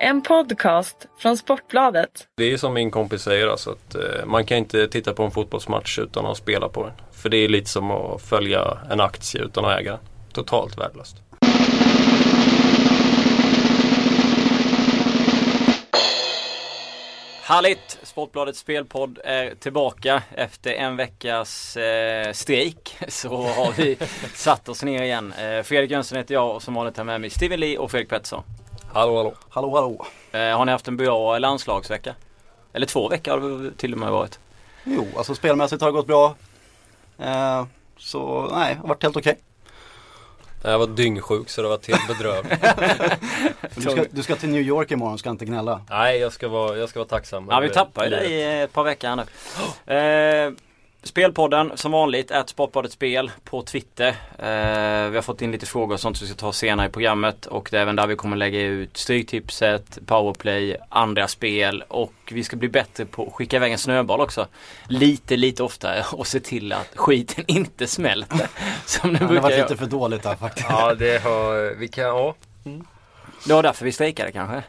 En podcast från Sportbladet. Det är som min kompis säger alltså att eh, man kan inte titta på en fotbollsmatch utan att spela på den. För det är lite som att följa en aktie utan att äga den. Totalt värdelöst. Härligt! Sportbladets spelpodd är tillbaka efter en veckas eh, strejk. Så har vi satt oss ner igen. Eh, Fredrik Jönsson heter jag och som vanligt har med mig Steven Lee och Fredrik Pettersson. Hallå hallå. Hallå hallå. Eh, har ni haft en bra landslagsvecka? Eller två veckor har det till och med varit. Jo, alltså spelmässigt har det gått bra. Eh, så nej, det har varit helt okej. Jag var dyngsjuk så det var helt bedrövligt. Du, ska, du ska till New York imorgon, ska inte gnälla. Nej, jag ska vara, jag ska vara tacksam. Ja vi tappade ju dig i ett par veckor här nu. Eh, Spelpodden som vanligt, ett Sportbladet Spel på Twitter. Eh, vi har fått in lite frågor och sånt som vi ska ta senare i programmet och det är även där vi kommer lägga ut Stryktipset, Powerplay, andra spel och vi ska bli bättre på att skicka iväg en snöboll också. Lite, lite oftare och se till att skiten inte smälter. Som den Ja, det har brukar varit lite för dåligt där faktiskt. Ja, det har, vi kan, ja. Det var därför vi strejkade kanske.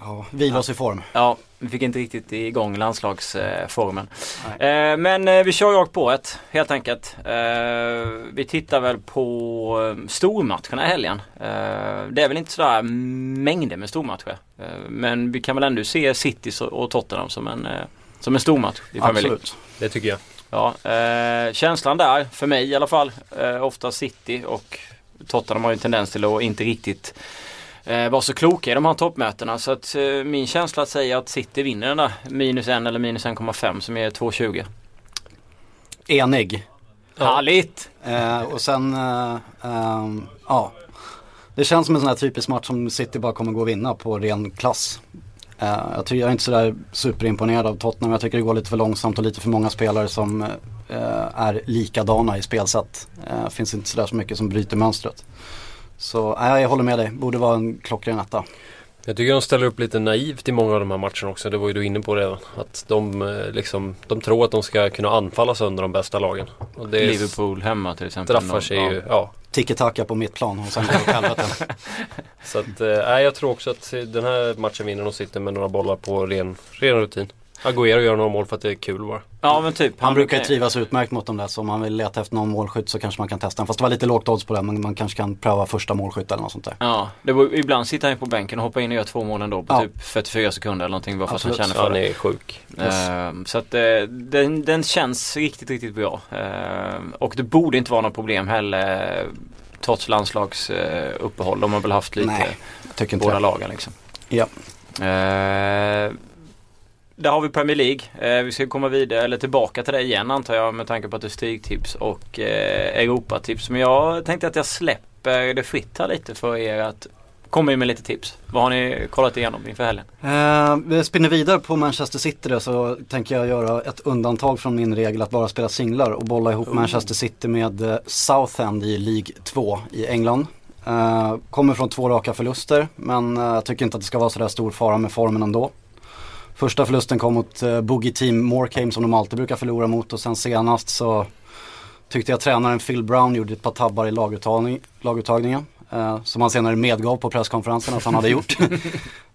Ja, vila oss i form. Ja, vi fick inte riktigt igång landslagsformen. Eh, men eh, vi kör rakt på ett helt enkelt. Eh, vi tittar väl på eh, stormatcherna i helgen. Det är väl inte sådär mängder med stormatcher. Men vi kan väl ändå se City och Tottenham som en, som en stormatch i Premier League. Absolut. Det tycker jag. Ja, eh, känslan där, för mig i alla fall, eh, ofta City och Tottenham har ju en tendens till att inte riktigt eh, vara så kloka i de här toppmötena. Så att eh, min känsla säger att City vinner den där minus 1 eller minus 1,5 som är 2,20. Enig. Härligt! Eh, och sen, eh, ehm, ja. Det känns som en sån här typisk match som City bara kommer gå och vinna på ren klass. Eh, jag, tycker, jag är inte sådär superimponerad av Tottenham. Jag tycker det går lite för långsamt och lite för många spelare som eh, är likadana i spelsätt. Eh, finns inte sådär så mycket som bryter mönstret. Så nej, jag håller med dig, borde vara en klockren etta. Jag tycker de ställer upp lite naivt i många av de här matcherna också. Det var ju du inne på redan. Att de, eh, liksom, de tror att de ska kunna anfalla sönder de bästa lagen. Och det Liverpool hemma till exempel. straffar sig Ja. ju. Ja. Tiki-taka på mitt plan och sen går helvete. Så att, eh, nej, jag tror också att den här matchen vinner de sitter med några bollar på ren, ren rutin. Agüero gör några mål för att det är kul bara. Ja men typ. Han brukar ju trivas utmärkt mot dem där så om man vill leta efter någon målskytt så kanske man kan testa den. Fast det var lite lågt odds på det men man kanske kan pröva första målskytt eller något sånt där. Ja, det var, ibland sitter han ju på bänken och hoppar in och gör två mål ändå på Ja. typ 44 sekunder eller någonting bara för att han Absolut. känner för Han det. är sjuk. Ehm, Så att eh, den, den känns riktigt, riktigt bra. Ehm, Och det borde inte vara något problem heller trots landslagsuppehåll. De har väl haft lite Nej, jag tycker inte båda lagen liksom. Ja. Där har vi Premier League. Ehm, Vi ska komma vidare, eller tillbaka till det igen antar jag med tanke på att det är stryktips och eh, Europatips. Men jag tänkte att jag släpper det fritt här lite för er att komma med lite tips. Vad har ni kollat igenom inför helgen? Eh, vi spinner vidare på Manchester City då, så tänker jag göra ett undantag från min regel att bara spela singlar och bolla ihop Manchester City med eh, Southend i League 2 i England. Eh, kommer från två raka förluster men eh, jag tycker inte att det ska vara sådär stor fara med formen ändå. Första förlusten kom mot uh, Boogie Team Morecame som de alltid brukar förlora mot och sen senast så tyckte jag tränaren Phil Brown gjorde ett par tabbar i laguttagning, laguttagningen. eh, som han senare medgav på presskonferensen att han hade gjort.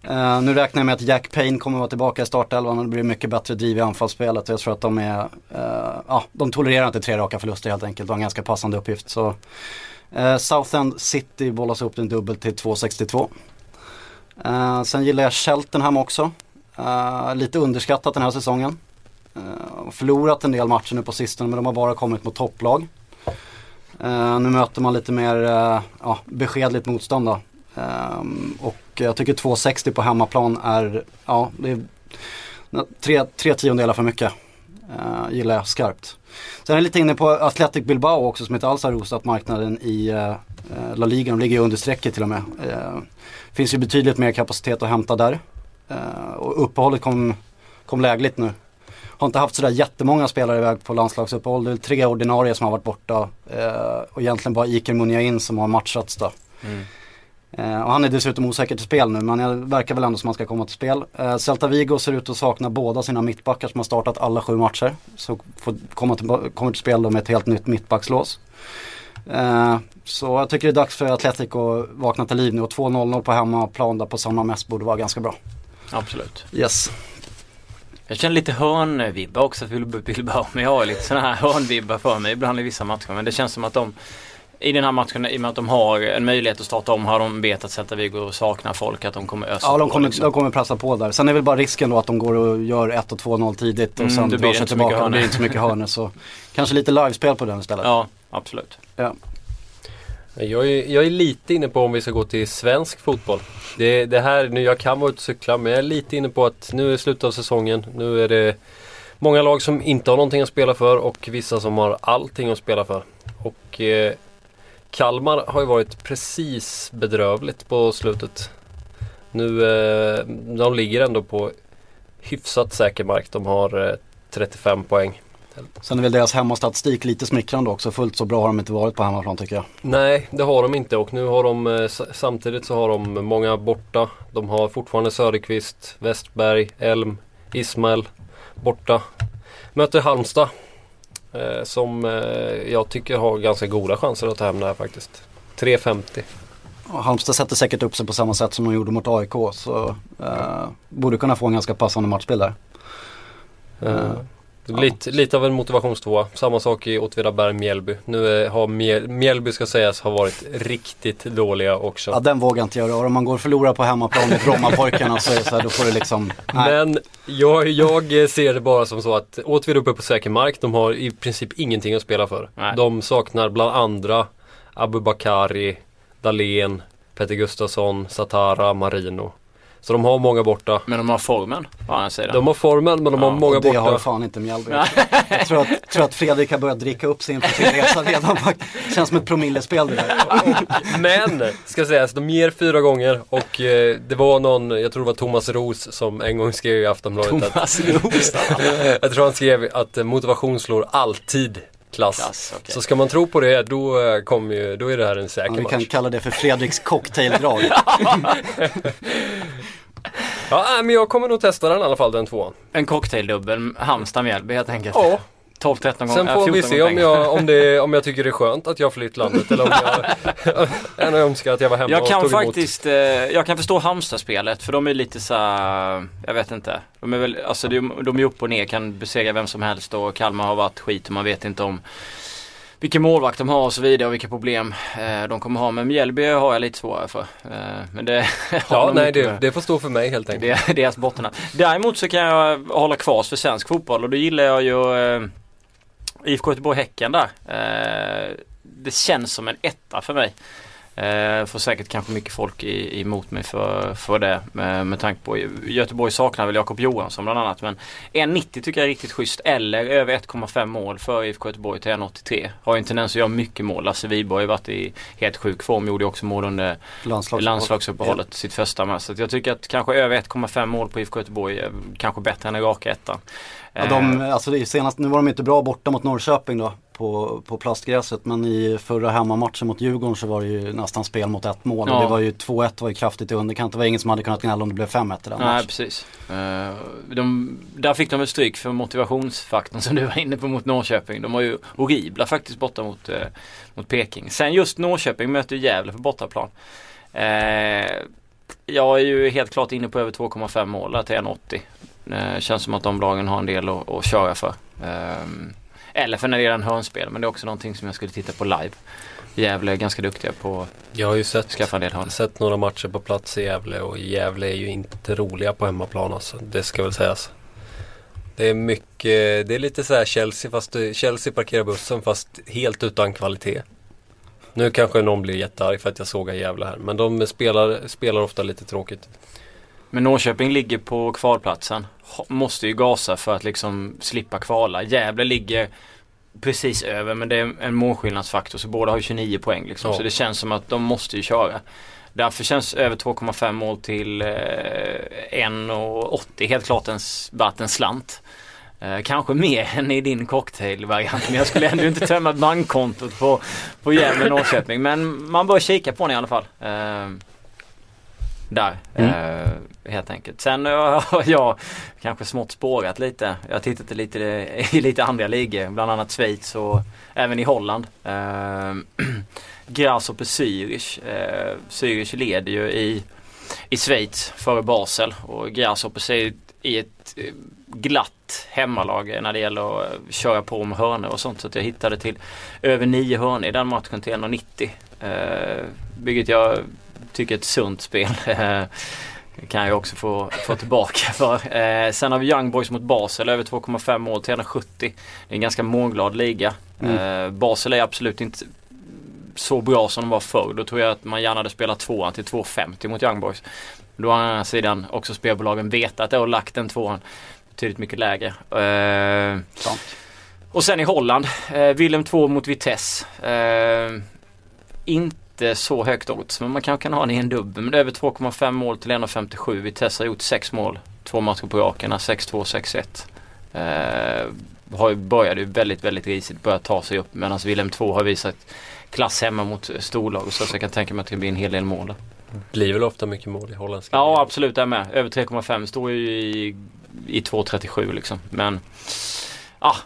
Eh, nu räknar jag med att Jack Payne kommer vara tillbaka i startelvan och det blir mycket bättre driv i anfallsspelet. Jag tror att de är, eh, ja, de tolererar inte tre raka förluster helt enkelt. Det var en ganska passande uppgift. Så, eh, Southend City bollas upp en dubbel till 2,62. Eh, sen gillar jag Cheltenham också. Eh, lite underskattat den här säsongen. Uh, förlorat en del matcher nu på sistone men de har bara kommit mot topplag. Uh, nu möter man lite mer ja, beskedligt motstånd då. Och jag tycker 2,60 på hemmaplan är, ja, det är tre, tre tiondelar för mycket. Uh, gillar jag skarpt. Sen är jag lite inne på Athletic Bilbao också som inte alls har rosat marknaden i La Liga. De ligger ju under strecket till och med. Uh, finns ju betydligt mer kapacitet att hämta där. Eh, och uppehållet kom, kom lägligt nu. Har inte haft sådär jättemånga spelare iväg på landslagsuppehåll. Det är tre ordinarie som har varit borta. eh, och egentligen bara Iker Muniain som har matchats då. Eh, och han är dessutom osäker till spel nu men det verkar väl ändå som han ska komma till spel. Eh, Celta Vigo ser ut att sakna båda sina mittbackar som har startat alla sju matcher. Så får komma till, kommer till spel med ett helt nytt mittbackslås. Eh, Så jag tycker det är dags för Atletico att vakna till liv nu och 2-0 på hemmaplan där på samma mäss borde vara ganska bra. Absolut. Yes. Jag känner lite hörnvibbar också för Bilbao. Men jag har lite sådana här hörnvibbar för mig ibland i vissa matcher. Men det känns som att de i den här matchen, i och med att de har en möjlighet att starta om, har de vet att Celta Vigo saknar folk, att de kommer ösa Ja, de på kommer, liksom. de kommer pressa på där. Sen är väl bara risken då att de går och gör 1 och 2-0 tidigt och Mm, sen drar det sig inte så mycket tillbaka. Det blir inte så mycket hörnor. Så kanske lite livespel på den istället. Ja, absolut. Ja. Jag är, jag är lite inne på om vi ska gå till svensk fotboll. Det, det här, nu jag kan vara ute och cykla men jag är lite inne på att nu är slutet av säsongen. Nu är det många lag som inte har någonting att spela för och vissa som har allting att spela för. Och eh, Kalmar har ju varit precis bedrövligt på slutet. Nu, eh, de ligger ändå på hyfsat säker mark. De har eh, 35 poäng. Sen är väl deras hemmastatistik lite smickrande också. Fullt så bra har de inte varit på hemmaplan tycker jag. Nej, det har de inte och nu har de eh, samtidigt så har de många borta. De har fortfarande Söderqvist, Westberg, Elm, Ismail borta. Möter Halmstad eh, som eh, jag tycker har ganska goda chanser att ta hem det här faktiskt. 3.50. Och Halmstad sätter säkert upp sig på samma sätt som de gjorde mot AIK. Så eh, borde kunna få en ganska passande matchbild där. Eh, Ja. lite, lite av en motivationstvåa. Samma sak i Åtvidaberg, Mjällby. Nu har Mjäl- Mjällby ska sägas ha varit riktigt dåliga också. Ja den vågar inte jag röra. Om man går och förlorar på hemmaplan mot Brommapojkarna så så här, då får det liksom. Nej. Men jag, jag ser det bara som så att Åtvid uppe på säker mark. De har i princip ingenting att spela för. Nej. De saknar bland andra Abubakari, Dahlén, Peter Gustafsson, Satara, Marino. Så de har många borta. Men de har formen å andra sidan. De har formen men de har Ja, många Och det har borta. fan inte Mjällby. Jag tror att, tror att Fredrik har börjat dricka upp sig inför sin resa redan. Känns som ett promillespel det där. Men, ska sägas, de ger fyra gånger och eh, det var någon, jag tror det var Thomas Ros som en gång skrev i Aftonbladet att Thomas Roos. Jag tror han skrev att motivation slår alltid klass. Klass, okej. Så ska man tro på det då, eh, kommer ju, då är det här en Ja, säker vi kan match. kalla det för Fredriks cocktaildrag. Ja, nej, men jag kommer nog testa den i alla fall, den tvåan. En cocktaildubbel, Halmstad-Mjällby helt enkelt. Ja, 12-13 gånger, sen äh, får vi 14 se om jag, om, det, om jag tycker det är skönt att jag har flytt landet eller om jag än önskar att jag var hemma Jag och kan tog emot. faktiskt, eh, jag kan förstå Halmstad-spelet för de är lite så jag vet inte. De är väl, alltså de, de är upp och ner, kan besegra vem som helst och Kalmar har varit skit och man vet inte om vilken målvakt de har och så vidare och vilka problem eh, de kommer ha. Men Mjällby har jag lite svårare för. Eh, men det Ja, nej det, det får stå för mig helt enkelt. Det är deras bottennapp. Däremot så kan jag hålla kvas för svensk fotboll och då gillar jag ju eh, IFK Göteborg-Häcken där. Eh, det känns som en etta för mig. Eh, får säkert kanske mycket folk i, emot mig för, för det med, med tanke på Göteborg saknar väl Jakob Johansson bland annat men 1,90 tycker jag är riktigt schysst eller över 1,5 mål för IFK Göteborg till 1,83. Har ju en tendens att göra mycket mål. Lasse Wiberg har varit i helt sjuk form. Gjorde också mål under Landslags landslagsuppehållet sitt första med. Så jag tycker att kanske över 1,5 mål på IFK Göteborg är kanske bättre än raka ettan. Ja, de, Eh, alltså senast, nu var de inte bra borta mot Norrköping då på, på plastgräset men i förra hemmamatchen mot Djurgården så var det ju nästan spel mot ett mål Ja. och det var ju 2-1 var ju kraftigt i underkant. Det var ingen som hade kunnat gnälla om det blev 5-1 i den Nej matchen. precis. Eh, de, där fick de väl stryk för motivationsfaktorn som du var inne på mot Norrköping. De var ju horribla faktiskt borta mot, eh, mot Peking. Sen just Norrköping möter ju Gävle på bortaplan. Eh, jag är ju helt klart inne på över 2,5 mål till 1,80. Eh, känns som att de lagen har en del att, att köra för. Eh, eller för när det är en hörnspel men det är också någonting som jag skulle titta på live. Gävle är ganska duktiga på Jag har ju sett, skaffa en del hörn. sett några matcher på plats i Gävle och Gävle är ju inte roliga på hemmaplan alltså. Det ska väl sägas. Det är mycket, det är lite så här Chelsea fast Chelsea parkerar bussen fast helt utan kvalitet. Nu kanske någon blir jättearg för att jag sågar Gävle här men de spelar, spelar ofta lite tråkigt. Men Norrköping ligger på kvalplatsen. Måste ju gasa för att liksom slippa kvala. Gävle ligger precis över men det är en målskillnadsfaktor så båda har ju 29 poäng liksom. Ja. Så det känns som att de måste ju köra. Därför känns över 2,5 mål till eh, 1,80 helt klart en, en slant. Eh, kanske mer än i din cocktailvariant men jag skulle ändå inte tömma bankkontot på, på Gävle Norrköping. Men man bör kika på den i alla fall. Eh, Där. Mm. Eh, helt enkelt. Sen har jag kanske smått spårat lite. Jag har tittat lite i lite andra ligor. Bland annat Schweiz och även i Holland. Eh, Grasshopper Zürich. Eh, Zürich leder ju i, i Schweiz före Basel. Och Grasshopper ser i ett eh, glatt hemmalag när det gäller att köra på med hörnor och sånt. Så att jag hittade till över nio hörnor i den matchen till 1,90. Eh, vilket jag tycker ett sunt spel. Eh, kan jag också få, få tillbaka för. Eh, sen har vi Young Boys mot Basel över 2,5 mål till 1,70. Det är en ganska målglad liga. Mm. Eh, Basel är absolut inte så bra som de var förr. Då tror jag att man gärna hade spelat tvåan till 2,50 mot Young Boys. Då har å andra sidan också spelbolagen vetat det och lagt den tvåan betydligt mycket lägre. Eh, och sen i Holland, eh, Willem 2 mot Vitesse. Eh, inte så högt odds men man kanske kan ha den i en dubbel. Men det är över 2,5 mål till 1,57. Vitesse har gjort 6 mål. Två matcher på raken, 6-2, 6-1. Eh, har ju, väldigt, väldigt risigt. Börjat ta sig upp medan Willem 2 har visat klass hemma mot storlag. Så jag kan tänka mig att det blir en hel del mål där. Blir väl ofta mycket mål i holländska. Ja absolut, jag är med. Över 3,5 står ju i, i 2,37 liksom. Men ja,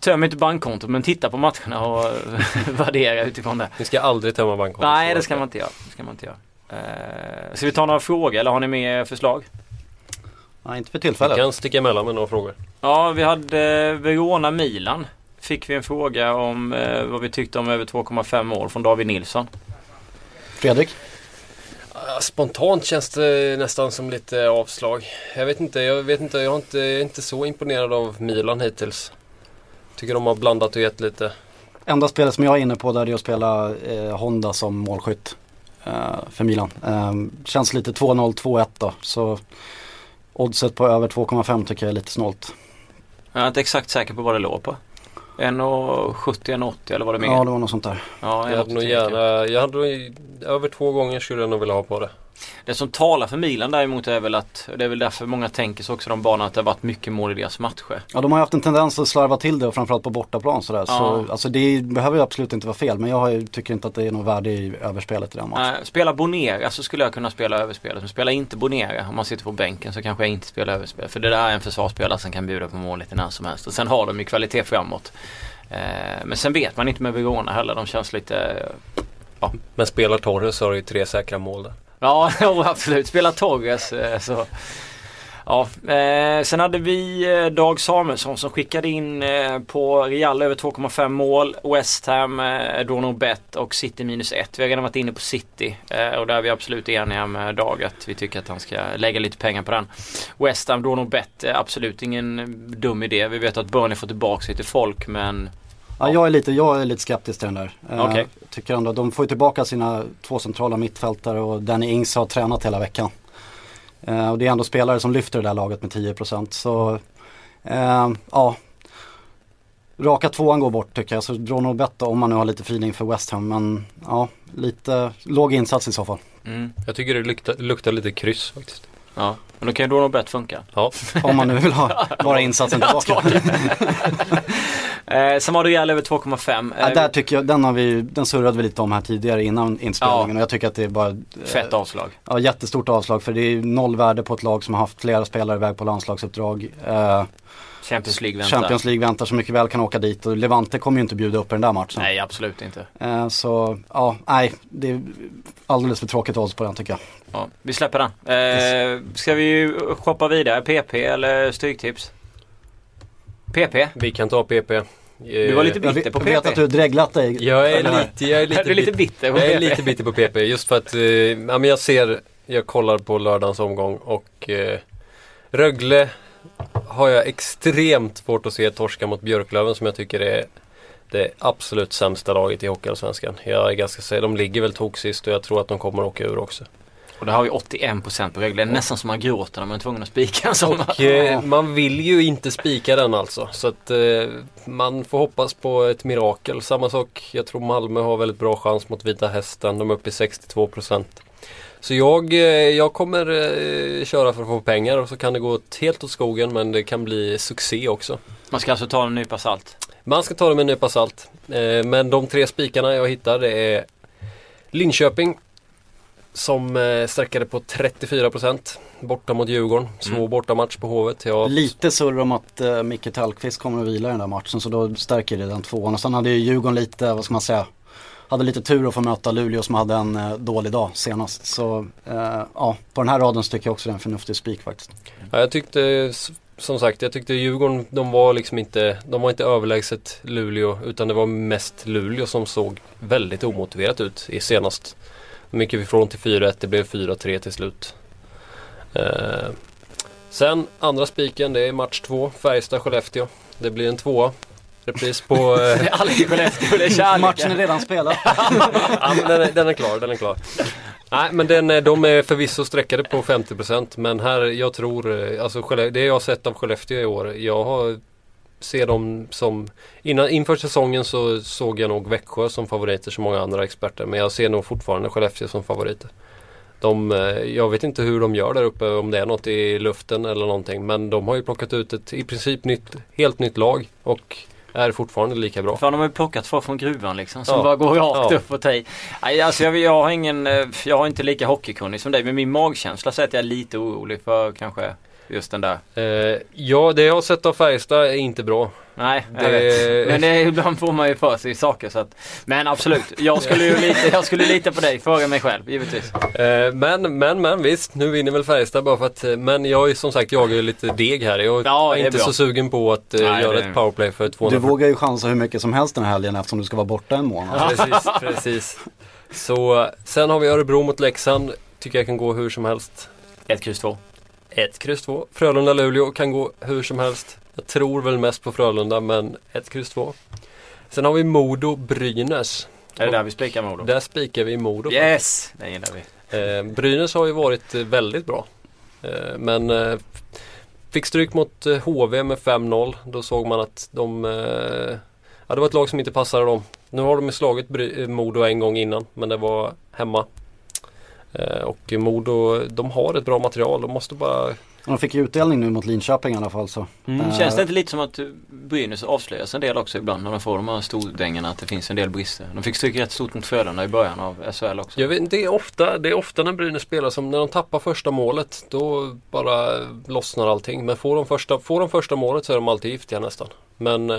töm inte bankkontot men titta på matcherna och värdera utifrån det. Ni ska aldrig tömma bankkontot. Nej det ska man inte göra. Det ska man inte göra. Eh, ska vi ta några frågor eller har ni mer förslag? Nej, inte för Vi tillfället. kan sticka emellan med några frågor. Ja vi hade Verona-Milan. Fick vi en fråga om eh, vad vi tyckte om över 2,5 mål från David Nilsson. Fredrik? Spontant känns det nästan som lite avslag. Jag vet inte, jag vet inte, jag, har inte, jag är inte så imponerad av Milan hittills. Tycker de har blandat och gett lite. Enda spelet som jag är inne på där är att spela eh, Honda som målskytt eh, för Milan. Eh, känns lite 2-0, 2-1 då. Så oddset på över 2,5 tycker jag är lite snålt. Jag är inte exakt säker på vad det låg på. 1,70, 1,80 eller vad det mer? Ja, det var något sånt där. Ja, Jag hade nog 1,83. gärna, jag hade över två gånger skulle jag nog vilja ha på det. Det som talar för Milan däremot är väl att det är väl därför många tänker sig också de banorna att det har varit mycket mål i deras matcher. Ja, de har ju haft en tendens att slarva till det och framförallt på bortaplan sådär. Ja. Så alltså det behöver ju absolut inte vara fel. Men jag har ju, tycker inte att det är något värde i överspelet i den matchen. Äh, spela Bonera så skulle jag kunna spela överspelet. Men spela inte Bonera om man sitter på bänken så kanske jag inte spelar överspel. För det där är en försvarsspelare som kan bjuda på mål lite när som helst. Och sen har de ju kvalitet framåt. Eh, men sen vet man inte med Verona heller. De känns lite Men spelar Torres så har du ju tre säkra mål där. Ja, absolut. Spela Torres. Eh, så. Ja, eh, sen hade vi eh, Dag Samuelsson som skickade in eh, på Real över 2,5 mål. West Ham eh, drog bet och City minus 1. Vi har redan varit inne på City eh, och där är vi absolut eniga med Dag att vi tycker att han ska lägga lite pengar på den. West Ham Dorno Bett. bet. Eh, absolut ingen dum idé. Vi vet att Burnley får tillbaka lite folk men Ja, jag, är lite, jag är lite skeptisk till den där. Eh, Okej. Tycker ändå, de får ju tillbaka sina två centrala mittfältare och Danny Ings har tränat hela veckan. Eh, och det är ändå spelare som lyfter det där laget med 10% så eh, ja. Raka tvåan går bort tycker jag så drar nog bättre om man nu har lite feeling för West Ham men ja, lite låg insats i så fall. mm, Jag tycker det luktar, luktar lite kryss faktiskt. ja. Men då kan ju då nog bet funka. Ja, Om man nu vill ha bara insatsen tillbaka. Eh, sen var det Real över 2,5. Ja, Eh, där tycker jag, den har vi, den surrade vi lite om här tidigare innan inspelningen Ja. och jag tycker att det är bara eh, Fett avslag. Ja, jättestort avslag för det är noll värde på ett lag som har haft flera spelare iväg på landslagsuppdrag. Eh, Champions League väntar. Champions League väntar så mycket väl kan åka dit och Levante kommer ju inte bjuda upp i den där matchen. Nej absolut inte. Eh, så ja, nej, det är alldeles för tråkigt odds på den tycker jag. Ja, vi släpper den. Eh, ska vi shoppa vidare? PP eller Stryktips? PP? vi kan ta PP. Du var lite Jag bitter på jag vet PP. att du har dreglat dig. Jag är lite, jag är lite, är lite bit- bitter på Jag är PP. lite bitter på PP just för att eh, ja, men jag ser, jag kollar på lördagens omgång och eh, Rögle har jag extremt svårt att se torska mot Björklöven som jag tycker är det absolut sämsta laget i Hockeyallsvenskan. Jag är ganska säker, de ligger väl toksist och jag tror att de kommer åka ur också. Och det har vi 81% på Rögle. Nästan som man gråter när man är tvungen att spika en sån. Och eh, man vill ju inte spika den alltså. Så att eh, man får hoppas på ett mirakel. Samma sak, jag tror Malmö har väldigt bra chans mot Vita Hästen. De är uppe i 62%. Så jag, eh, jag kommer eh, köra för att få pengar och så kan det gå helt åt skogen men det kan bli succé också. Man ska alltså ta en nypa salt. Man ska ta det med en nypa salt. Men de tre spikarna jag hittar det är Linköping som eh, sträckade på 34% borta mot Djurgården. Svår Mm. bortamatch på Hovet. Ja, Lite surr om att uh, Micke Tellqvist kommer att vila i den där matchen så då stärker det den tvåan. Och sen hade ju Djurgården lite, vad ska man säga, hade lite tur att få möta Luleå som hade en uh, dålig dag senast. Så uh, ja, på den här raden så tycker jag också det är en förnuftig spik faktiskt. Ja, jag tyckte som sagt, jag tyckte Djurgården, de var liksom inte, de var inte överlägset Luleå utan det var mest Luleå som såg väldigt omotiverat ut i senast. Gick ifrån till 4-1, det blev 4-3 till slut. Eh, sen andra spiken, det är match två, Färjestad-Skellefteå. Det blir en tvåa. Repris på... Eh, Det är aldrig Skellefteå, det är. Matchen är redan spelad. ja, men den, är, den är klar, den är klar. Nej men den, är- de är förvisso sträckade på 50% men här jag tror, eh, alltså det jag har sett av Skellefteå i år, jag har ser dem som, innan, inför säsongen så såg jag nog Växjö som favoriter som många andra experter men jag ser nog fortfarande Skellefteå som favoriter. De, eh, jag vet inte hur de gör där uppe, om det är något i luften eller någonting men de har ju plockat ut ett i princip nytt, helt nytt lag och är fortfarande lika bra. Fan de har ju plockat två från gruvan liksom som Ja. bara går rakt Ja. upp och. Nej, alltså jag, jag har ingen, eh, jag har inte lika hockeykunnig som dig men min magkänsla säger att jag är lite orolig för kanske just den där. Eh, ja, det jag har sett av Färjestad är inte bra. Nej, jag Det- vet. Men det, är- ibland får man ju för sig saker så att. Men absolut, jag skulle ju lita, jag skulle lita på dig, fråga mig själv givetvis. Eh, men, men, men visst, nu vinner väl Färjestad bara för att, eh, men jag är som sagt, jag är lite deg här. Jag Ja, är inte bra. så sugen på att eh, Nej, göra det- ett powerplay för Du 240. vågar ju chansa hur mycket som helst den här helgen eftersom du ska vara borta en månad. Precis, precis. Så sen har vi Örebro mot Leksand. Tycker jag kan gå hur som helst. 1, kryss 2. 1, kryss 2. Frölunda-Luleå kan gå hur som helst. Jag tror väl mest på Frölunda, men 1, kryss 2. Sen har vi Modo-Brynäs. Är det där vi spikar Modo? Där spikar vi Modo. Yes! Det gillar vi. Eh, Brynäs har ju varit eh, väldigt bra. Eh, men eh, fick stryk mot eh, HV med 5-0. Då såg man att de... Eh, ja, det var ett lag som inte passade dem. Nu har de slagit Bry- eh, Modo en gång innan, men det var hemma. Eh, och Modo, de har ett bra material. De måste bara... De fick ju utdelning nu mot Linköping i alla fall så. Mm. Eh, Känns det inte lite som att Brynäs avslöjas en del också ibland när de får de här stordängarna att det finns en del brister? De fick stryk rätt stort mot Frölunda i början av SHL också. Jag vet, det, är ofta, det är ofta när Brynäs spelar som när de tappar första målet. Då bara lossnar allting. Men får de första, får de första målet så är de alltid giftiga nästan. Men eh,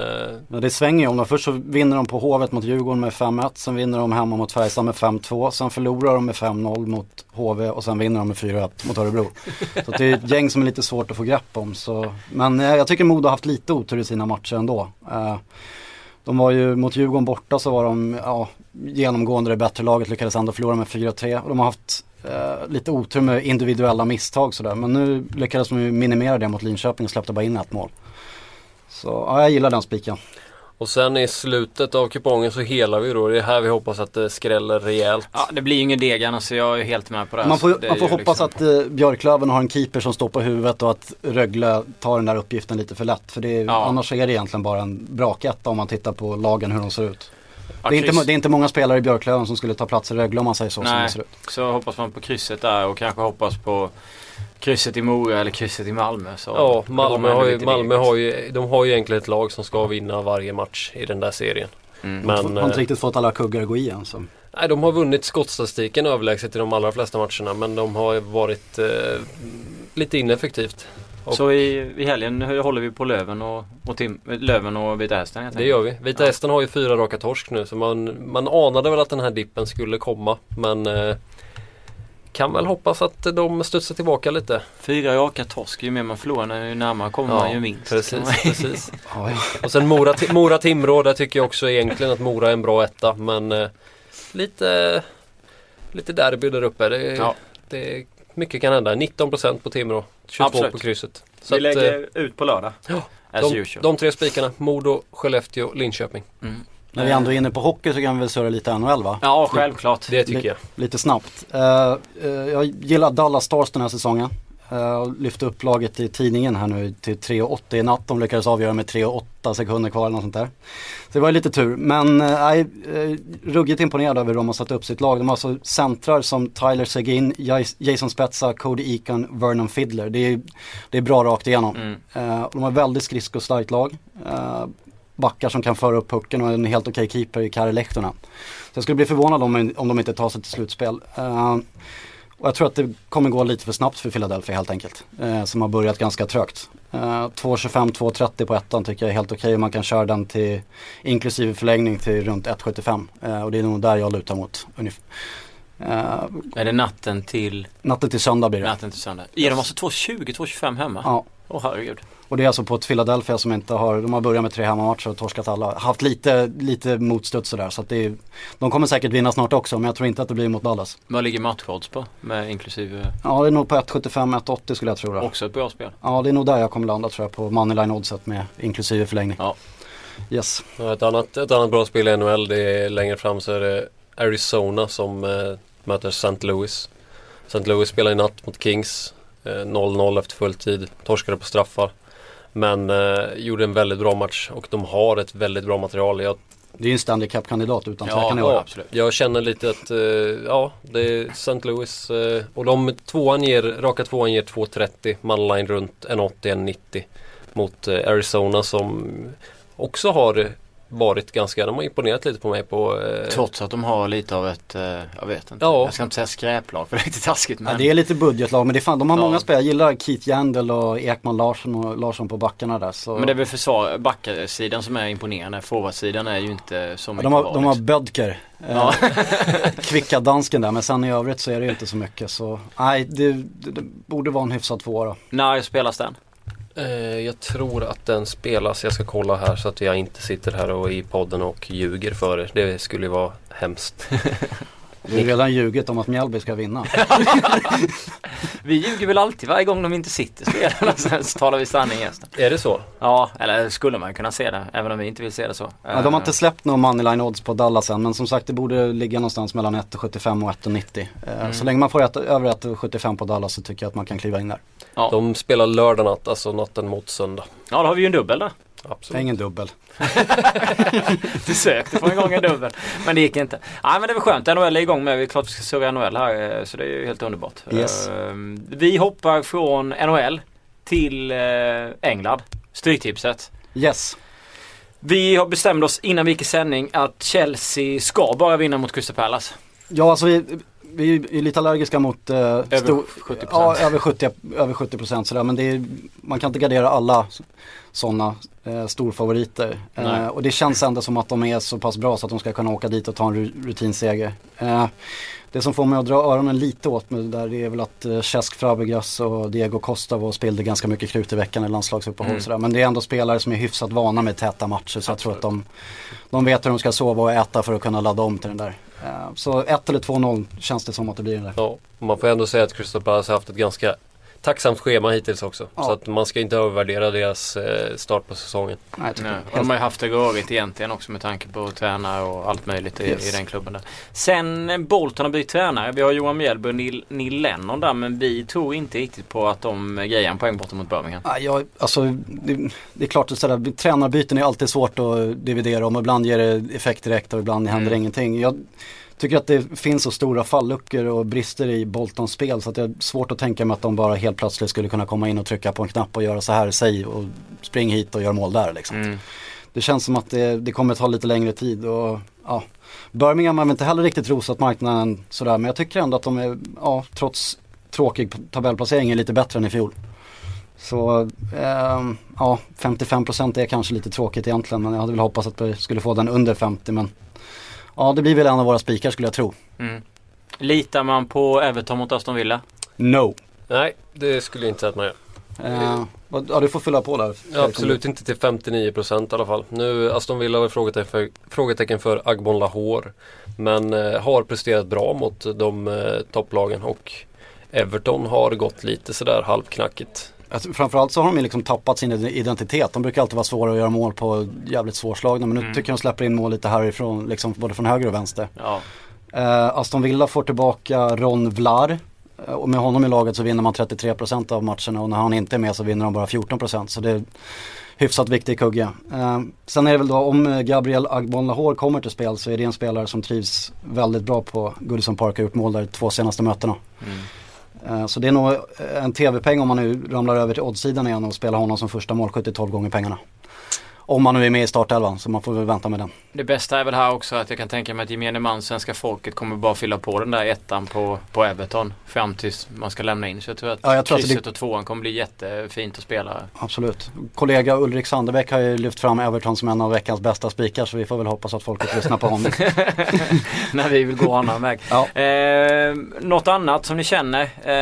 Ja, det svänger ju om dem. Först så vinner de på Hovet mot Djurgården med 5-1. Sen vinner de hemma mot Färjestad med 5-2. Sen förlorar de med 5-0 mot HV och sen vinner de med 4-1 mot Örebro. Så det är ett gäng som är lite svårt att få grepp om. Så. Men eh, jag tycker Modo har haft lite otur i sina matcher ändå. Eh, de var ju mot Djurgården borta så var de ja, genomgående det bättre laget. Lyckades ändå förlora med 4-3. Och de har haft eh, lite otur med individuella misstag sådär. Men nu lyckades de ju minimera det mot Linköping och släppte bara in ett mål. Så ja, jag gillar den spiken. Och sen i slutet av kupongen så helar vi då. Det är här vi hoppas att det skräller rejält. Ja, det blir ju ingen deg så jag är helt med på det. här. Man får, man får hoppas liksom- att eh, Björklöven har en keeper som står på huvudet och att Rögle tar den där uppgiften lite för lätt. För det är, Ja. annars är det egentligen bara en braketta om man tittar på lagen hur de ser ut. Ja, det, är inte, det är inte många spelare i Björklöven som skulle ta plats i Rögle om man säger så som Nej. det ser ut. Så hoppas man på krysset där och kanske hoppas på krysset i Mora eller krysset i Malmö. Så Ja, Malmö, har ju, Malmö har ju, de har ju egentligen ett lag som ska vinna varje match i den där serien. Mm. Men har inte eh, riktigt fått alla kuggar att gå i än. Så. nej, de har vunnit skottstatistiken överlägset i de allra flesta matcherna men de har varit eh, lite ineffektivt. och- Så i, i helgen håller vi på Löven och, och, Tim, Löven och Vita Hästen? jag Det gör vi. Vita Ja. Hästen har ju fyra raka torsk nu så man, man anade väl att den här dippen skulle komma men eh, kan väl hoppas att de studsar tillbaka lite. Fyra raka torsk, ju mer man förlorar ju närmare kommer man ju minst. precis, man- precis. Ja, ja. Och sen Mora, Ti- Mora Timrå, där tycker jag också egentligen att Mora är en bra etta men eh, lite, lite derby där uppe. Det, Ja. det, mycket kan hända. 19% på Timrå, 22 Absolut. på krysset. Vi Så att, eh, lägger ut på lördag. ja, de, de tre spikarna, Modo, Skellefteå, Linköping. Mm. När vi ändå är inne på hockey så kan vi väl surra lite NHL va? Ja, självklart. Det tycker jag. Lite snabbt. Eh, eh, jag gillar Dallas Stars den här säsongen. Uh, lyfte upp laget i tidningen här nu till 3,80 i natt. De lyckades avgöra med 3,8 sekunder kvar eller något sånt där. Så det var ju lite tur. Men eh, nej, uh, ruggigt imponerad över hur de har satt upp sitt lag. De har alltså centrar som Tyler Seguin, Jas- Jason Spezza, Cody Eakin, Vernon Fiddler. Det är, det är bra rakt igenom. Mm. Eh, de har väldigt skridskostarkt lag. Eh, backar som kan föra upp pucken och en helt okej keeper i Kari Lehtonen. Så jag skulle bli förvånad om, om de inte tar sig till slutspel. Uh, och jag tror att det kommer gå lite för snabbt för Philadelphia helt enkelt. Uh, som har börjat ganska trögt. Uh, 2.25-2.30 på ettan tycker jag är helt okej okay. Man kan köra den till inklusive förlängning till runt 1.75. Uh, och det är nog där jag lutar mot. Ungefär. Är det natten till? Natten till söndag blir det. Natten till söndag. Ger de alltså 2.20-2.25 hemma? Ja. Åh oh, herregud. Och det är alltså på ett Philadelphia som inte har, de har börjat med tre hemmamatcher och torskat alla. Haft lite, lite motstuds sådär så att det är, de kommer säkert vinna snart också men jag tror inte att det blir mot Dallas. Vad ligger matchodds på? Med inklusive? Ja det är nog på 1,75-1,80 skulle jag tro. Då. Också ett bra spel? Ja det är nog där jag kommer landa tror jag på moneyline oddset med inklusive förlängning. Ja. Yes. Ett, annat, ett annat bra spel i NHL det är längre fram så är det Arizona som eh, möter St. Louis. St. Louis spelar i natt mot Kings. 0-0 eh, efter fulltid. Torskade på straffar. Men eh, gjorde en väldigt bra match och de har ett väldigt bra material. Jag, det är ju en Stanley Cup-kandidat utan ja, tvekan i år. Absolut. Jag känner lite att, eh, ja, det är St. Louis eh, och de tvåan ger, raka tvåan ger 2.30, manline runt 1.80-1.90 mot eh, Arizona som också har varit ganska, de har imponerat lite på mig på eh... Trots att de har lite av ett, eh, jag vet inte, ja. jag ska inte säga skräplag för det är lite taskigt men ja, Det är lite budgetlag men det är fan, de har ja. många spelare, jag gillar Keith Jandel och Ekman Larsson och Larsson på backarna där så... Men det är väl försvar, backsidan som är imponerande, forwardsidan är ju inte så mycket ja, de, har, de har Bödker, ja. kvicka dansken där men sen i övrigt så är det ju inte så mycket så nej det, det, det borde vara en hyfsad tvåa då. När spelas den? Eh, jag tror att den spelas, jag ska kolla här så att jag inte sitter här och i podden och ljuger för er. Det skulle vara hemskt. Du har redan ljugit om att Mjällby ska vinna. vi ljuger väl alltid varje gång de inte sitter spelarna, sen så talar vi sanning. Är det så? Ja, eller skulle man kunna se det, även om vi inte vill se det så. Ja, de har inte släppt någon moneyline odds på Dallas än, men som sagt det borde ligga någonstans mellan 1,75 och 1,90. Eh, mm. Så länge man får ett, över 1,75 på Dallas så tycker jag att man kan kliva in där. Ja. De spelar lördag natt, alltså natten mot söndag. Ja, då har vi ju en dubbel där. Absolut. Det är ingen dubbel. du sökte få igång en dubbel. Men det gick inte. Nej men det är väl skönt. NHL är igång med. Vi är klart vi ska surra NHL här. Eh, så det är ju helt underbart. Yes. Ehm, vi hoppar från NHL till eh, England. Stryktipset. Yes. Vi har bestämt oss innan vi gick i sändning att Chelsea ska bara vinna mot Crystal Palace. Ja alltså vi, vi är lite allergiska mot eh, över stor, 70%. Ja, över 70, över 70% sådär. Men är, man kan inte gardera alla sådana eh, storfavoriter. Eh, och det känns ändå som att de är så pass bra så att de ska kunna åka dit och ta en rutinseger. Eh, det som får mig att dra öronen lite åt mig där är väl att eh, Cesc Fabregas och Diego Costa var och spelade ganska mycket krut i veckan i landslagsuppehåll. Mm. Sådär. Men det är ändå spelare som är hyfsat vana med täta matcher så Absolut. jag tror att de, de vet hur de ska sova och äta för att kunna ladda om till den där. Eh, så 1 eller 2-0 känns det som att det blir Det. Ja, man får ändå säga att Crystal Palace har haft ett ganska tacksamt schema hittills också. Ja. Så att man ska inte övervärdera deras eh, start på säsongen. Nej, Nej. Och de har ju haft det rörigt egentligen också med tanke på tränare och allt möjligt i, yes. i den klubben där. Sen eh, Bolton har blivit tränare. Vi har Johan Mjällby och Neil, Neil Lennon där men vi tror inte riktigt på att de grejar en poäng borta mot Birmingham. Ja, alltså, det, det är klart att sådär, tränarbyten är alltid svårt att dividera om. Ibland ger det effekt direkt och ibland händer mm. ingenting. Jag, tycker att det finns så stora falluckor och brister i Boltons spel så att det är svårt att tänka mig att de bara helt plötsligt skulle kunna komma in och trycka på en knapp och göra så här, säg och spring hit och gör mål där liksom. Mm. Det känns som att det, det kommer ta lite längre tid och ja, Birmingham har inte heller riktigt rosat marknaden sådär men jag tycker ändå att de är, ja, trots tråkig tabellplacering är lite bättre än i fjol. Så eh, ja, 55% är kanske lite tråkigt egentligen men jag hade väl hoppats att vi skulle få den under 50 men Ja, det blir väl en av våra spikar skulle jag tro. Mm. Litar man på Everton mot Aston Villa? No. Nej, det skulle jag inte säga att man gör. Uh, ja, du får fylla på där. Ja, absolut inte till 59% i alla fall. Nu, Aston Villa har frågetecken för, frågetecken för Agbon Lahore. Men uh, har presterat bra mot de uh, topplagen och Everton har gått lite sådär halvknackigt. Alltså, framförallt så har de liksom tappat sin identitet. De brukar alltid vara svåra att göra mål på jävligt svårslagna. Men nu mm. tycker jag de släpper in mål lite härifrån, liksom både från höger och vänster. Ja. Uh, Aston Villa får tillbaka Ron Vlar. Uh, och med honom i laget så vinner man 33% av matcherna och när han inte är med så vinner de bara 14%. Så det är hyfsat viktig kugge. Uh, sen är det väl då om Gabriel Agbon Lahore kommer till spel så är det en spelare som trivs väldigt bra på Goodison Park och har gjort mål där de två senaste mötena. Mm. Eh, så det är nog en tv-peng om man nu ramlar över till oddsidan igen och spelar honom som första målskytt i 12 gånger pengarna. Om man nu är med i startelvan så man får väl vänta med den. Det bästa är väl här också att jag kan tänka mig att gemene man, svenska folket kommer bara fylla på den där ettan på, på Everton fram tills man ska lämna in. Så jag tror att Ja, jag tror krysset det- och tvåan kommer bli jättefint att spela. Absolut. Kollega Ulrik Sandebäck har ju lyft fram Everton som en av veckans bästa spikar så vi får väl hoppas att folket lyssnar på honom. när vi vill gå annan väg. Ja. Eh, något annat som ni känner? Eh,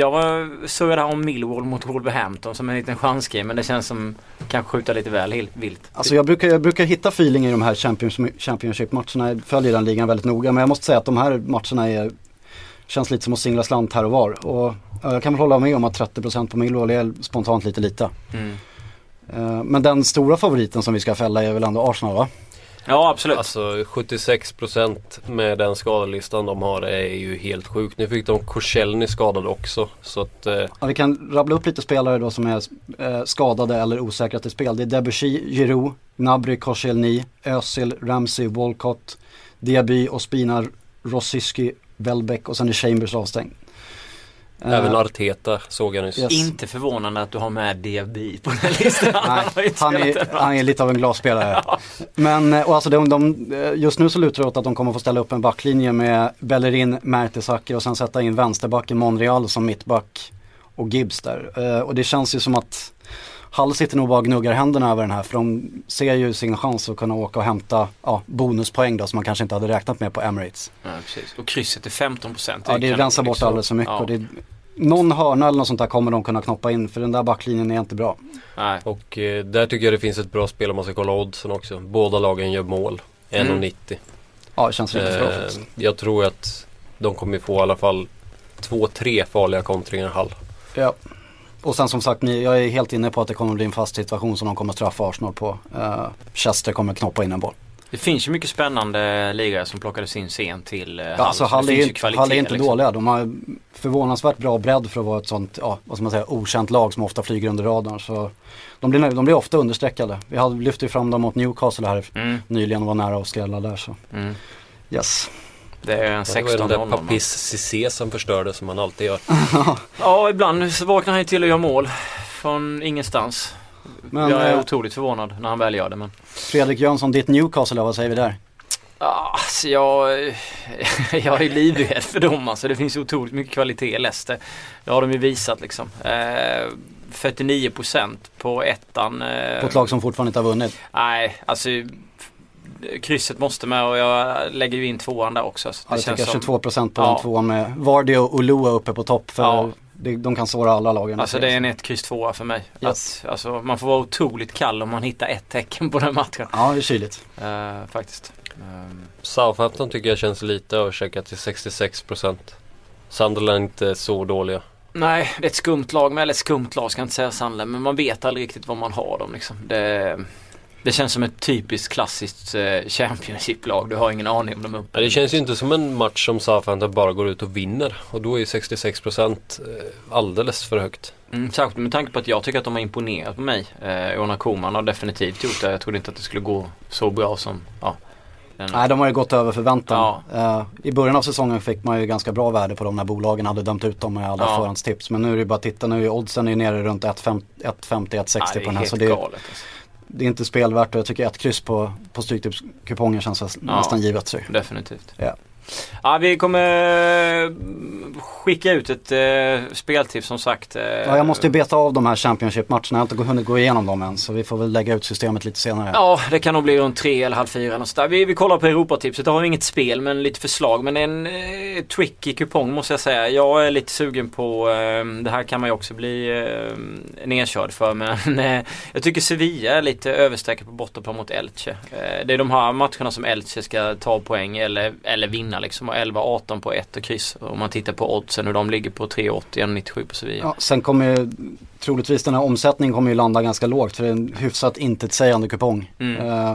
jag var surrade här om Millwall mot Wolverhampton som en liten chansgrej men det känns som kanske skjuta lite väl hil- vilt. Alltså jag brukar, jag brukar hitta feeling i de här Champions, Championship-matcherna. Jag följer den ligan väldigt noga men jag måste säga att de här matcherna är, känns lite som att singla slant här och var. Och ja, jag kan väl hålla med om att 30% på Millwall är spontant lite lite. Mm. Eh, Men den stora favoriten som vi ska fälla är väl ändå Arsenal va? Ja absolut. Alltså 76% med den skadelistan de har är ju helt sjukt. Nu fick de Korselny skadad också. Så att eh, Ja, vi kan rabbla upp lite spelare då som är eh, skadade eller osäkra till spel. Det är Debussy, Giroud, Gnabry, Koscielny, Özil, Ramsey, Walcott, Diaby, Ospina, Rosiski, Welbeck och sen är Chambers avstängd. Eh, även Arteta såg jag nyss. Yes. Inte förvånande att du har med Diaby på den listan. Nej, han, är, han är lite av en glasspelare. Men eh, och alltså de, de, eh, just nu så lutar det åt att de kommer få ställa upp en backlinje med Bellerin, Mertesacker och sen sätta in vänsterbacken Monreal som mittback och Gibbs där. Och det känns ju som att Hall sitter nog bara och gnuggar händerna över den här för de ser ju sin chans att kunna åka och hämta ja, bonuspoäng då som man kanske inte hade räknat med på Emirates. Ja, precis. Och krysset är 15 procent. Ja det rensar bort alldeles för mycket Ja. och det, någon hörna eller något sånt där kommer de kunna knoppa in för den där backlinjen är inte bra. Nej. Och eh, där tycker jag det finns ett bra spel om man ska kolla oddsen också. Båda lagen gör mål. Mm. 1,90. Ja det känns riktigt bra Eh, faktiskt. jag tror att de kommer få i alla fall två, tre farliga kontringar Hall. Ja. Och sen som sagt, ni, jag är helt inne på att det kommer bli en fast situation som de kommer straffa Arsenal på. Uh, Chester kommer knoppa in en boll. Det finns ju mycket spännande ligor som plockades in sent till eh, Hall. Ja, alltså Hall är, ju kvalitet, Hall är inte liksom. dåliga. De har förvånansvärt bra bredd för att vara ett sånt, ja, vad ska man säga, okänt lag som ofta flyger under radarn. Så de blir, de blir ofta understreckade. Vi hade, lyfte ju fram dem mot Newcastle här Mm, nyligen och var nära att skrälla där så. mm. Yes. Det är en Det var ju 16 den där Papis Cissé som förstörde som han alltid gör. Ja, ibland så vaknar han ju till och gör mål. Från ingenstans. Men jag är eh, otroligt förvånad när han väl gör det. Men... Fredrik Jönsson, ditt Newcastle, vad säger vi där? Ah, Alltså jag, jag är livrädd för dem alltså. Det finns otroligt mycket kvalitet i Leicester. Det har de ju visat liksom. Eh, 49% på ettan. Eh, På ett lag som fortfarande inte har vunnit. Nej, alltså krysset måste med och jag lägger ju in tvåan där också. Så Ja, det känns tycker jag som- 22% på Ja. den tvåan med Vardy och Olua uppe på topp för Ja. det, de kan såra alla lagen. Alltså det är en 1, kryss 2 för mig. Yes. Att, alltså, man får vara otroligt kall om man hittar ett tecken på den matchen. Ja, det är kyligt. Eh, faktiskt. Ehm, Southampton tycker jag känns lite övercheckat till 66%. Sunderland är inte så dåliga. nej, det är ett skumt lag. Men, eller skumt lag ska jag inte säga Sandland. Men man vet aldrig riktigt vad man har dem liksom. Det, det känns som ett typiskt klassiskt eh, Championship-lag. Du har ingen aning om de uppe. Det känns ju inte som en match som Southampton bara går ut och vinner. Och då är 66% eh, alldeles för högt. Mm, särskilt med tanke på att jag tycker att de har imponerat på mig. Eh, Ona Koman har definitivt gjort det. Jag trodde inte att det skulle gå så bra som ja, den, Nej, de har ju gått över förväntan. Ja. Eh, I början av säsongen fick man ju ganska bra värde på dem när bolagen hade dömt ut dem med alla Ja. förhandstips. Men nu är det bara att titta, nu är oddsen är nere runt 1,50-1,60 Nej, det på är den här. helt Så det, galet. Alltså. Det är inte spelvärt och jag tycker ett kryss på, på Stryktipskupongen känns väl nästan givet. Så. Definitivt. Ja. Ja, vi kommer eh, skicka ut ett eh, speltips som sagt. Eh, Ja, jag måste ju beta av de här Championship-matcherna, jag har inte hunnit gå igenom dem än. Så vi får väl lägga ut systemet lite senare. Ja, det kan nog bli runt tre eller halv fyra. eller så. Vi, vi kollar på Europatipset. Det har inget spel men lite förslag. Men en eh, tricky kupong måste jag säga. Jag är lite sugen på, eh, det här kan man ju också bli eh, nedkörd för. Men eh, jag tycker Sevilla är lite överstreckade på bortaplan mot Elche. Eh, det är de här matcherna som Elche ska ta poäng eller, eller vinna liksom. Och 11-18 på ett och kryss. Om man tittar på oddsen hur de ligger på 3,80 1,97 på Sevilla. Ja, sen kommer ju troligtvis den här omsättningen kommer ju landa ganska lågt för det är en hyfsat intetsägande kupong. Mm. Eh,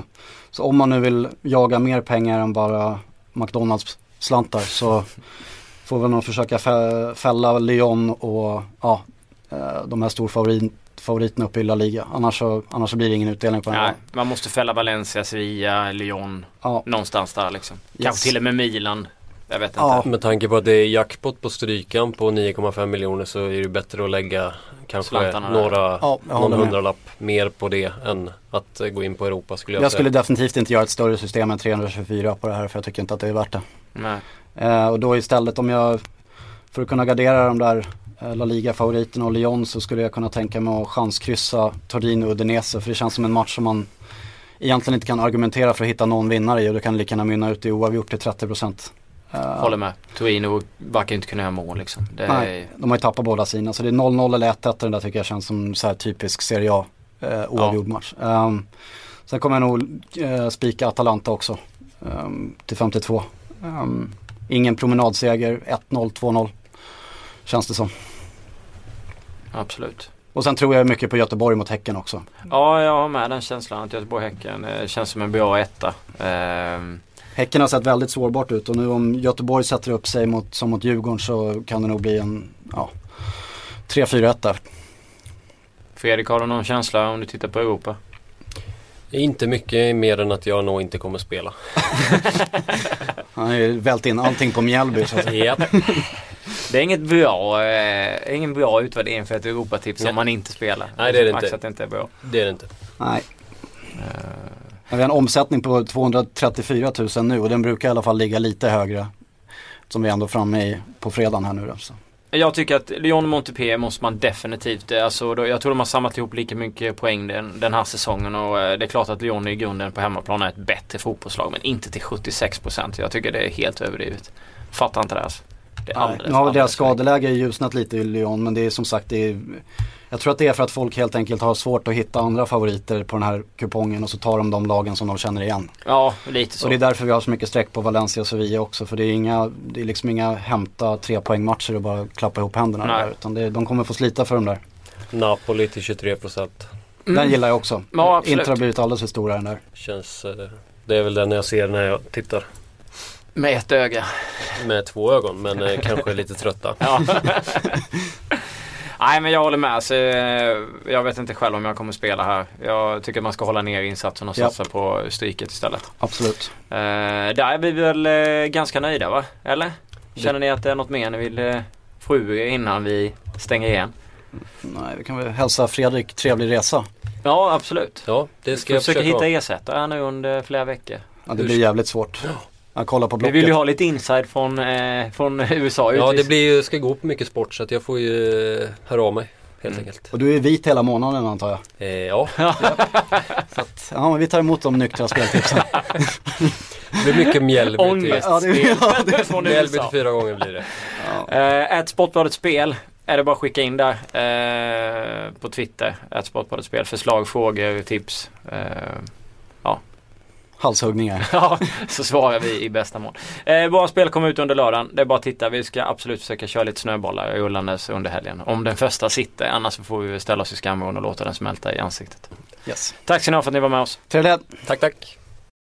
så om man nu vill jaga mer pengar än bara McDonalds slantar så får vi nog försöka fä- fälla Lyon och ja, eh, de här storfavorit favoriterna uppe i La Liga. Annars så, annars så blir det ingen utdelning på den Nej, här. man måste fälla Valencia, Sevilla, Lyon. Ja, Någonstans där liksom. Yes. Kanske till och med Milan. Jag vet Ja. inte. Med tanke på att det är jackpot på strykan på 9,5 miljoner så är det bättre att lägga kanske Slantarna några, Ja, någon hundralapp mer på det än att gå in på Europa skulle jag, Jag säga. skulle definitivt inte göra ett större system än 324 på det här för jag tycker inte att det är värt det. Nej. Eh, och då istället om jag, för att kunna gardera de där La Liga-favoriterna och Lyon så skulle jag kunna tänka mig att chanskryssa Torino och Udinese för det känns som en match som man egentligen inte kan argumentera för att hitta någon vinnare i och det kan lika gärna mynna ut i oavgjort till 30%. Eh, Håller med. Torino verkar inte kunna göra mål liksom. Det är, Nej, de har ju tappat båda sina så det är 0-0 eller 1-1 den där tycker jag känns som så här typisk Serie A eh, oavgjord match. Um, sen kommer jag nog eh, spika Atalanta också ehm, till 52. Um, ingen promenadseger, 1-0, 2-0 känns det som. Absolut. Och sen tror jag mycket på Göteborg mot Häcken också. Ja, jag har med den känslan att Göteborg-Häcken eh, känns som en bra etta. Ehm, Häcken har sett väldigt sårbart ut och nu om Göteborg sätter upp sig mot, som mot Djurgården så kan det nog bli en ja, 3-4-1 där. Fredrik, har du någon känsla om du tittar på Europa? Inte mycket mer än att jag nog inte kommer spela. Han har ju vält in allting på Mjällby. Så att, Japp. Det är inget bra, eh, ingen bra utvärdering för ett Europatips om man inte spelar. Nej, det är det Max inte. att det inte är bra. Det är det inte. nej. Eh, Vi har en omsättning på 234 000 nu och den brukar i alla fall ligga lite högre. Som vi är ändå framme i på fredagen här nu då. Så. Jag tycker att Lyon och Montpellier måste man definitivt, eh, alltså, jag tror de har samlat ihop lika mycket poäng den, den här säsongen och eh, det är klart att Lyon i grunden på hemmaplan är ett bättre fotbollslag men inte till 76%. Jag tycker det är helt överdrivet. Fattar inte det alltså. Det är Nej, alldeles, deras alldeles för mycket. skadeläge ljusnat lite i Lyon men det är som sagt det är, Jag tror att det är för att folk helt enkelt har svårt att hitta andra favoriter på den här kupongen och så tar de de lagen som de känner igen. Ja, lite så. Och det är därför vi har så mycket streck på Valencia och Sevilla också för det är, inga, det är liksom inga hämta tre poängmatcher och bara klappa ihop händerna Nej. där, utan det, de kommer få slita för de där. Napoli till 23 procent. Den gillar jag också. Mm. Ja, absolut. Inter har blivit alldeles för stora den där. Känns... eh, Det är väl den jag ser när jag tittar. Med ett öga. Med två ögon men eh, kanske lite trötta. Ja. Nej men jag håller med. Så, eh, jag vet inte själv om jag kommer spela här. Jag tycker man ska hålla ner insatsen och Ja. satsa på stryket istället. Absolut. Eh, där är vi väl eh, ganska nöjda va? Eller? Känner ni att det är något mer ni vill eh, få ur innan vi stänger igen? Nej, vi kan väl hälsa Fredrik trevlig resa. Ja absolut. Ja, det Vi ska ska jag försöka försöka hitta ersättare nu under flera veckor. Ja, det blir jävligt svårt. Jag kollar på Vi Blocket. vill ju ha lite inside från, eh, från USA. Ja, det blir ju, ska gå på mycket sport så att jag får ju eh, höra av mig helt Mm. enkelt. Och du är vit hela månaden antar jag. Eh, ja, Ja, men vi tar emot de nyktra speltipsen. det blir mycket Mjällby till, Ångest. Ja, det, ja, Mjällby till fyra gånger blir det. ja. Eh, ett Sportbladet Spel är det bara att skicka in där eh, på Twitter. Ett Sportbladet Spel. Förslag, frågor, tips. Eh, Halshuggningar. ja, så svarar vi i bästa mån. Eh, våra spel kommer ut under lördagen. Det är bara att titta. Vi ska absolut försöka köra lite snöbollar rullandes under helgen. Om den första sitter. Annars får vi ställa oss i skamvrån och låta den smälta i ansiktet. Yes. Tack så ni ha för att ni var med oss. Trevligt. Tack, tack.